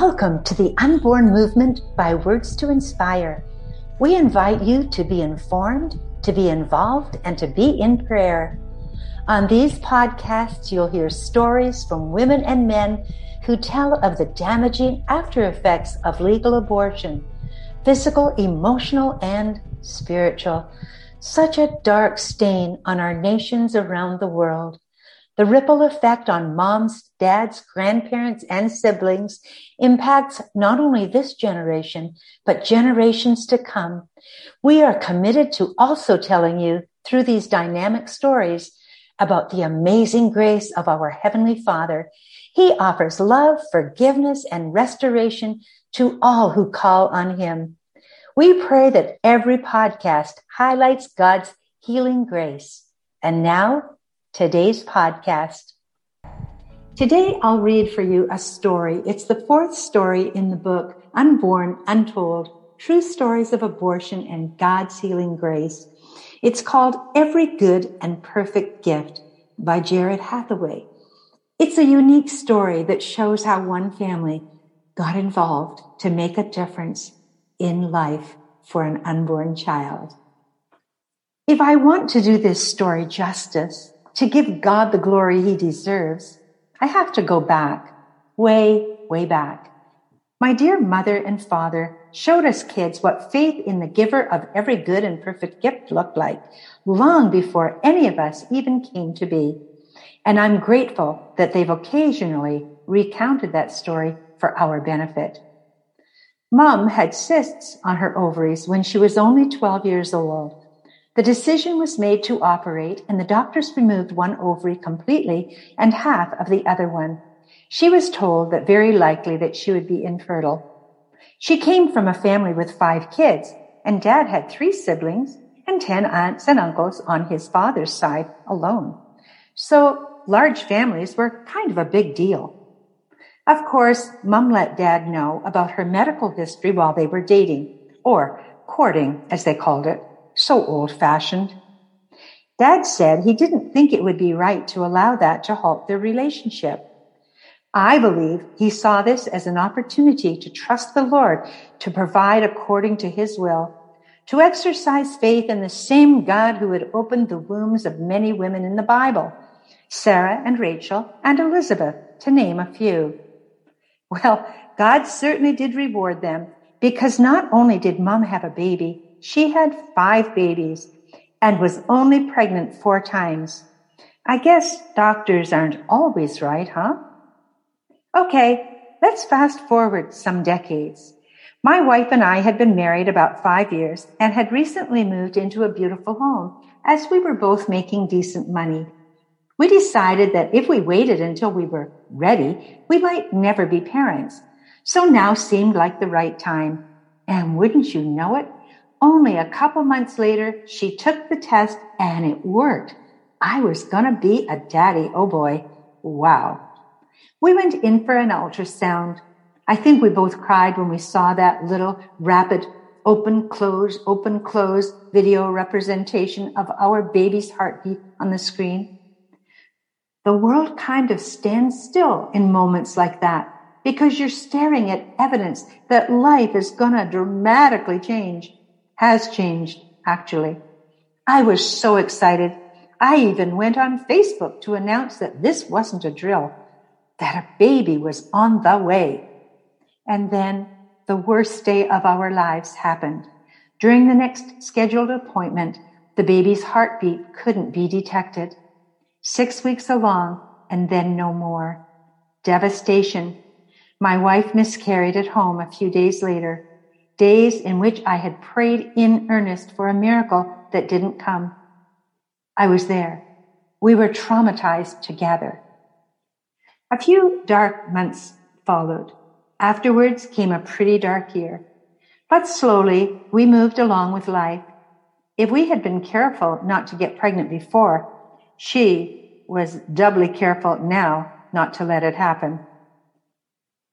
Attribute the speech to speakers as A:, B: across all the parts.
A: Welcome to the Unborn Movement by Words to Inspire. We invite you to be informed, to be involved, and to be in prayer. On these podcasts, you'll hear stories from women and men who tell of the damaging after effects of legal abortion physical, emotional, and spiritual. Such a dark stain on our nations around the world. The ripple effect on moms, dads, grandparents, and siblings impacts not only this generation, but generations to come. We are committed to also telling you through these dynamic stories about the amazing grace of our Heavenly Father. He offers love, forgiveness, and restoration to all who call on Him. We pray that every podcast highlights God's healing grace. And now, today's podcast. Today, I'll read for you a story. It's the fourth story in the book, Unborn, Untold, True Stories of Abortion and God's Healing Grace. It's called Every Good and Perfect Gift by Jared Hathaway. It's a unique story that shows how one family got involved to make a difference in life for an unborn child. If I want to do this story justice, to give God the glory he deserves, I have to go back, way, way back. My dear mother and father showed us kids what faith in the giver of every good and perfect gift looked like long before any of us even came to be. And I'm grateful that they've occasionally recounted that story for our benefit. Mom had cysts on her ovaries when she was only 12 years old. The decision was made to operate, and the doctors removed one ovary completely and half of the other one. She was told that very likely that she would be infertile. She came from a family with five kids, and dad had three siblings and 10 aunts and uncles on his father's side alone. So large families were kind of a big deal. Of course, mom let dad know about her medical history while they were dating, or courting, as they called it so old fashioned. Dad said he didn't think it would be right to allow that to halt their relationship. I believe he saw this as an opportunity to trust the Lord to provide according to his will, to exercise faith in the same God who had opened the wombs of many women in the Bible, Sarah and Rachel and Elizabeth, to name a few. Well, God certainly did reward them because not only did mom have a baby, she had five babies and was only pregnant four times. I guess doctors aren't always right, huh? Okay, let's fast forward some decades. My wife and I had been married about five years and had recently moved into a beautiful home as we were both making decent money. We decided that if we waited until we were ready, we might never be parents. So now seemed like the right time. And wouldn't you know it? Only a couple months later, she took the test and it worked. I was gonna be a daddy. Oh boy. Wow. We went in for an ultrasound. I think we both cried when we saw that little rapid open close, open close video representation of our baby's heartbeat on the screen. The world kind of stands still in moments like that because you're staring at evidence that life is gonna dramatically change has changed, actually. I was so excited. I even went on Facebook to announce that this wasn't a drill, that a baby was on the way. And then the worst day of our lives happened. During the next scheduled appointment, the baby's heartbeat couldn't be detected. Six weeks along and then no more. Devastation. My wife miscarried at home a few days later days in which I had prayed in earnest for a miracle that didn't come. I was there. We were traumatized together. A few dark months followed. Afterwards came a pretty dark year. But slowly we moved along with life. If we had been careful not to get pregnant before, she was doubly careful now not to let it happen.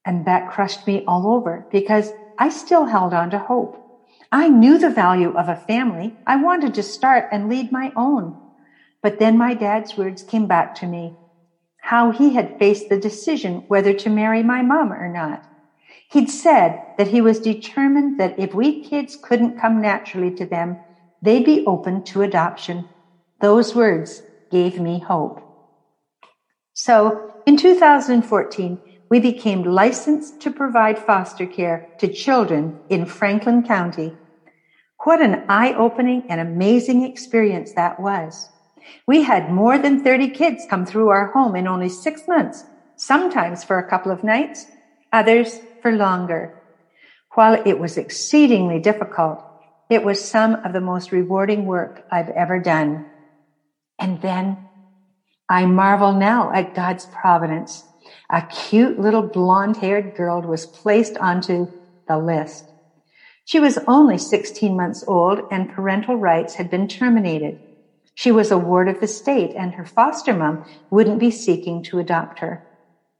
A: And that crushed me all over because I still held on to hope. I knew the value of a family. I wanted to start and lead my own. But then my dad's words came back to me. How he had faced the decision whether to marry my mom or not. He'd said that he was determined that if we kids couldn't come naturally to them, they'd be open to adoption. Those words gave me hope. So in 2014, we became licensed to provide foster care to children in Franklin County. What an eye opening and amazing experience that was. We had more than 30 kids come through our home in only six months, sometimes for a couple of nights, others for longer. While it was exceedingly difficult, it was some of the most rewarding work I've ever done. And then I marvel now at God's providence. A cute little blonde haired girl was placed onto the list. She was only 16 months old and parental rights had been terminated. She was a ward of the state and her foster mom wouldn't be seeking to adopt her.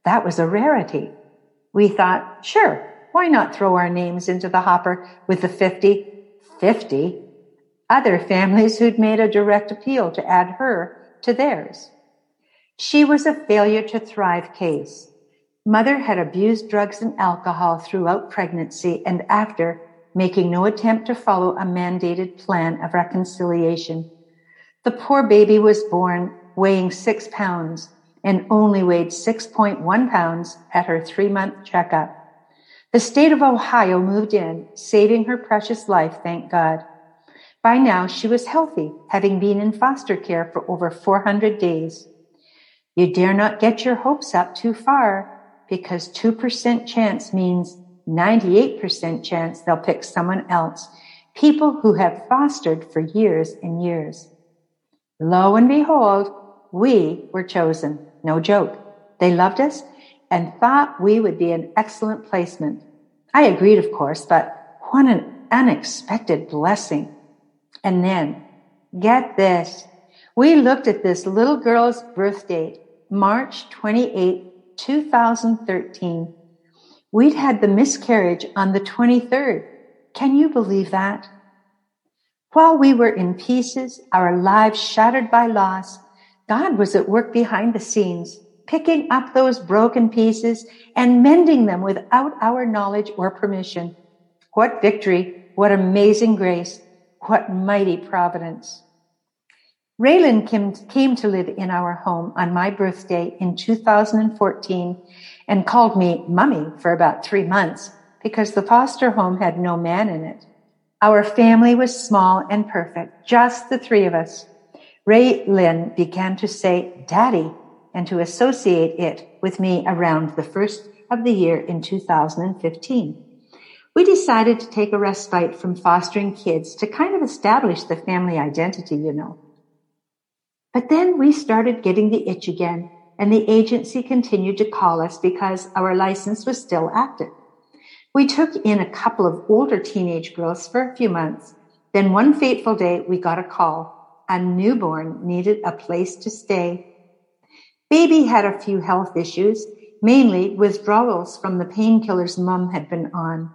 A: That was a rarity. We thought, sure, why not throw our names into the hopper with the 50, 50 other families who'd made a direct appeal to add her to theirs? She was a failure to thrive case. Mother had abused drugs and alcohol throughout pregnancy and after, making no attempt to follow a mandated plan of reconciliation. The poor baby was born weighing six pounds and only weighed 6.1 pounds at her three month checkup. The state of Ohio moved in, saving her precious life, thank God. By now, she was healthy, having been in foster care for over 400 days. You dare not get your hopes up too far because 2% chance means 98% chance they'll pick someone else. People who have fostered for years and years. Lo and behold, we were chosen. No joke. They loved us and thought we would be an excellent placement. I agreed, of course, but what an unexpected blessing. And then, get this. We looked at this little girl's birth date March 28, 2013. We'd had the miscarriage on the 23rd. Can you believe that? While we were in pieces, our lives shattered by loss, God was at work behind the scenes, picking up those broken pieces and mending them without our knowledge or permission. What victory! What amazing grace! What mighty providence! Raylan came, came to live in our home on my birthday in 2014 and called me mummy for about three months because the foster home had no man in it. Our family was small and perfect, just the three of us. Raylan began to say daddy and to associate it with me around the first of the year in 2015. We decided to take a respite from fostering kids to kind of establish the family identity, you know. But then we started getting the itch again, and the agency continued to call us because our license was still active. We took in a couple of older teenage girls for a few months. Then one fateful day, we got a call. A newborn needed a place to stay. Baby had a few health issues, mainly withdrawals from the painkillers mom had been on.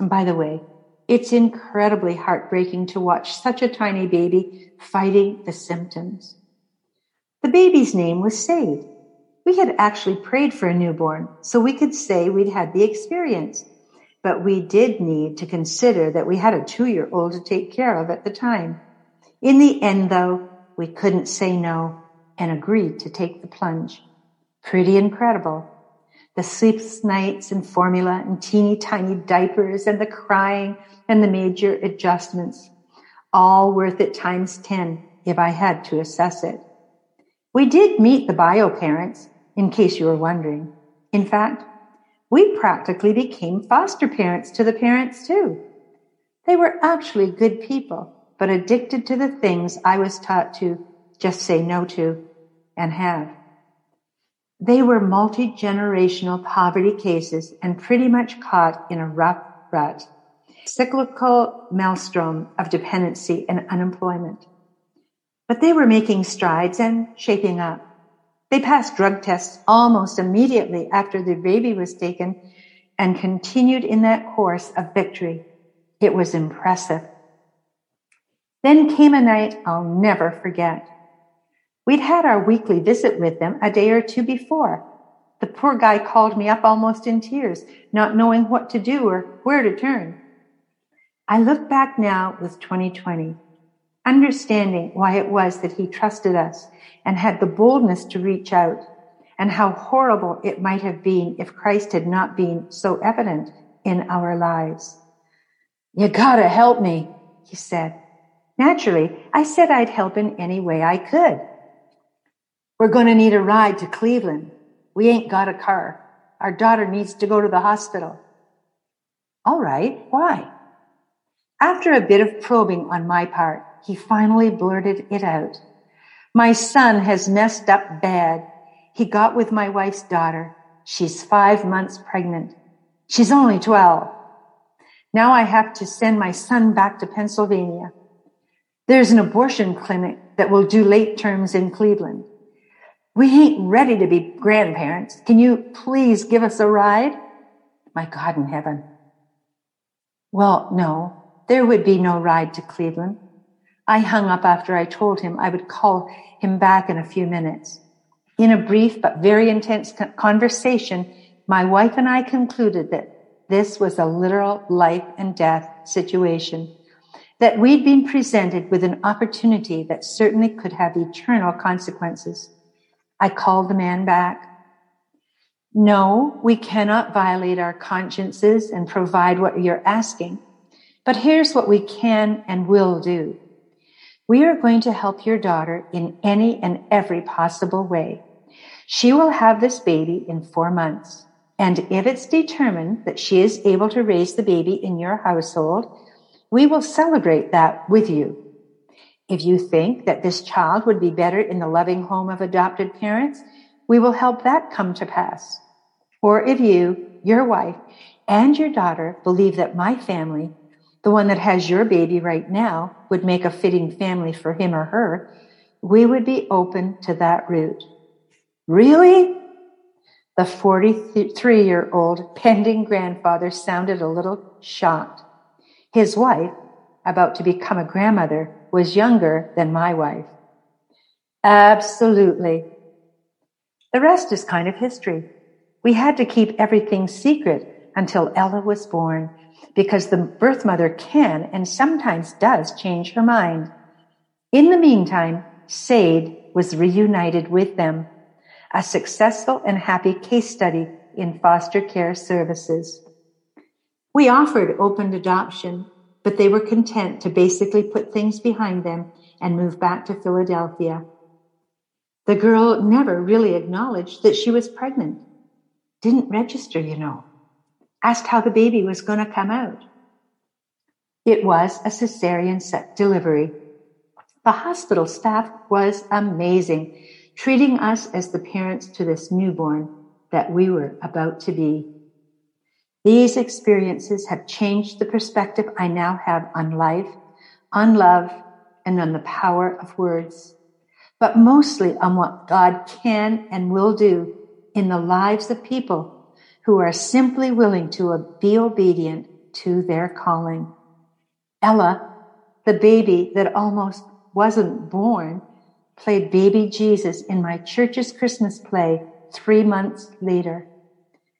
A: And by the way, it's incredibly heartbreaking to watch such a tiny baby fighting the symptoms. The baby's name was Sade. We had actually prayed for a newborn, so we could say we'd had the experience. But we did need to consider that we had a two year old to take care of at the time. In the end, though, we couldn't say no and agreed to take the plunge. Pretty incredible. The sleepless nights and formula and teeny tiny diapers and the crying and the major adjustments. All worth it times 10 if I had to assess it. We did meet the bio parents, in case you were wondering. In fact, we practically became foster parents to the parents too. They were actually good people, but addicted to the things I was taught to just say no to and have. They were multi-generational poverty cases and pretty much caught in a rough rut, cyclical maelstrom of dependency and unemployment. But they were making strides and shaping up. They passed drug tests almost immediately after the baby was taken and continued in that course of victory. It was impressive. Then came a night I'll never forget. We'd had our weekly visit with them a day or two before. The poor guy called me up almost in tears, not knowing what to do or where to turn. I look back now with 2020, understanding why it was that he trusted us and had the boldness to reach out and how horrible it might have been if Christ had not been so evident in our lives. You gotta help me, he said. Naturally, I said I'd help in any way I could. We're going to need a ride to Cleveland. We ain't got a car. Our daughter needs to go to the hospital. All right. Why? After a bit of probing on my part, he finally blurted it out. My son has messed up bad. He got with my wife's daughter. She's five months pregnant. She's only 12. Now I have to send my son back to Pennsylvania. There's an abortion clinic that will do late terms in Cleveland. We ain't ready to be grandparents. Can you please give us a ride? My God in heaven. Well, no, there would be no ride to Cleveland. I hung up after I told him I would call him back in a few minutes. In a brief but very intense conversation, my wife and I concluded that this was a literal life and death situation that we'd been presented with an opportunity that certainly could have eternal consequences. I called the man back. No, we cannot violate our consciences and provide what you're asking. But here's what we can and will do. We are going to help your daughter in any and every possible way. She will have this baby in four months. And if it's determined that she is able to raise the baby in your household, we will celebrate that with you. If you think that this child would be better in the loving home of adopted parents, we will help that come to pass. Or if you, your wife, and your daughter believe that my family, the one that has your baby right now, would make a fitting family for him or her, we would be open to that route. Really? The 43 year old pending grandfather sounded a little shocked. His wife, about to become a grandmother, was younger than my wife. Absolutely. The rest is kind of history. We had to keep everything secret until Ella was born because the birth mother can and sometimes does change her mind. In the meantime, Sade was reunited with them, a successful and happy case study in foster care services. We offered open adoption, but they were content to basically put things behind them and move back to Philadelphia. The girl never really acknowledged that she was pregnant. Didn't register, you know. Asked how the baby was going to come out. It was a cesarean set delivery. The hospital staff was amazing, treating us as the parents to this newborn that we were about to be. These experiences have changed the perspective I now have on life, on love, and on the power of words, but mostly on what God can and will do in the lives of people who are simply willing to be obedient to their calling. Ella, the baby that almost wasn't born, played baby Jesus in my church's Christmas play three months later.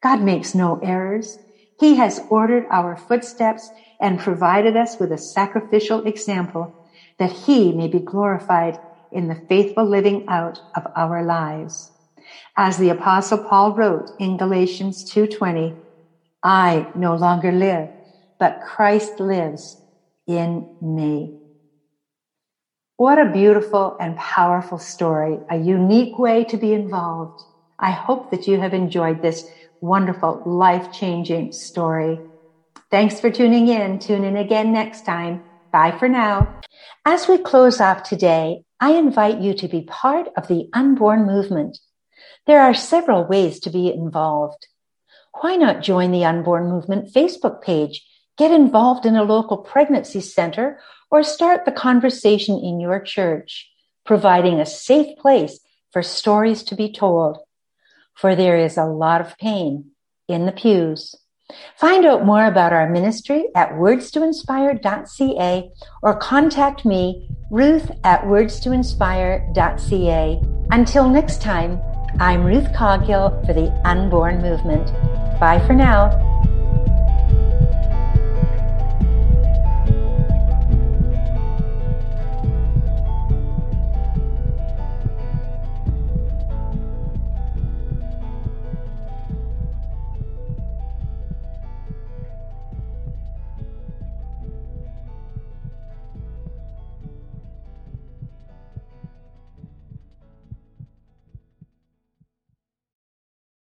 A: God makes no errors. He has ordered our footsteps and provided us with a sacrificial example that he may be glorified in the faithful living out of our lives. As the apostle Paul wrote in Galatians 2:20, I no longer live, but Christ lives in me. What a beautiful and powerful story, a unique way to be involved. I hope that you have enjoyed this wonderful, life changing story. Thanks for tuning in. Tune in again next time. Bye for now. As we close off today, I invite you to be part of the unborn movement. There are several ways to be involved. Why not join the Unborn Movement Facebook page, get involved in a local pregnancy center, or start the conversation in your church, providing a safe place for stories to be told for there is a lot of pain in the pews. Find out more about our ministry at wordstoinspire.ca or contact me, Ruth at wordstoinspire.ca. Until next time, I'm Ruth Coghill for the Unborn Movement. Bye for now.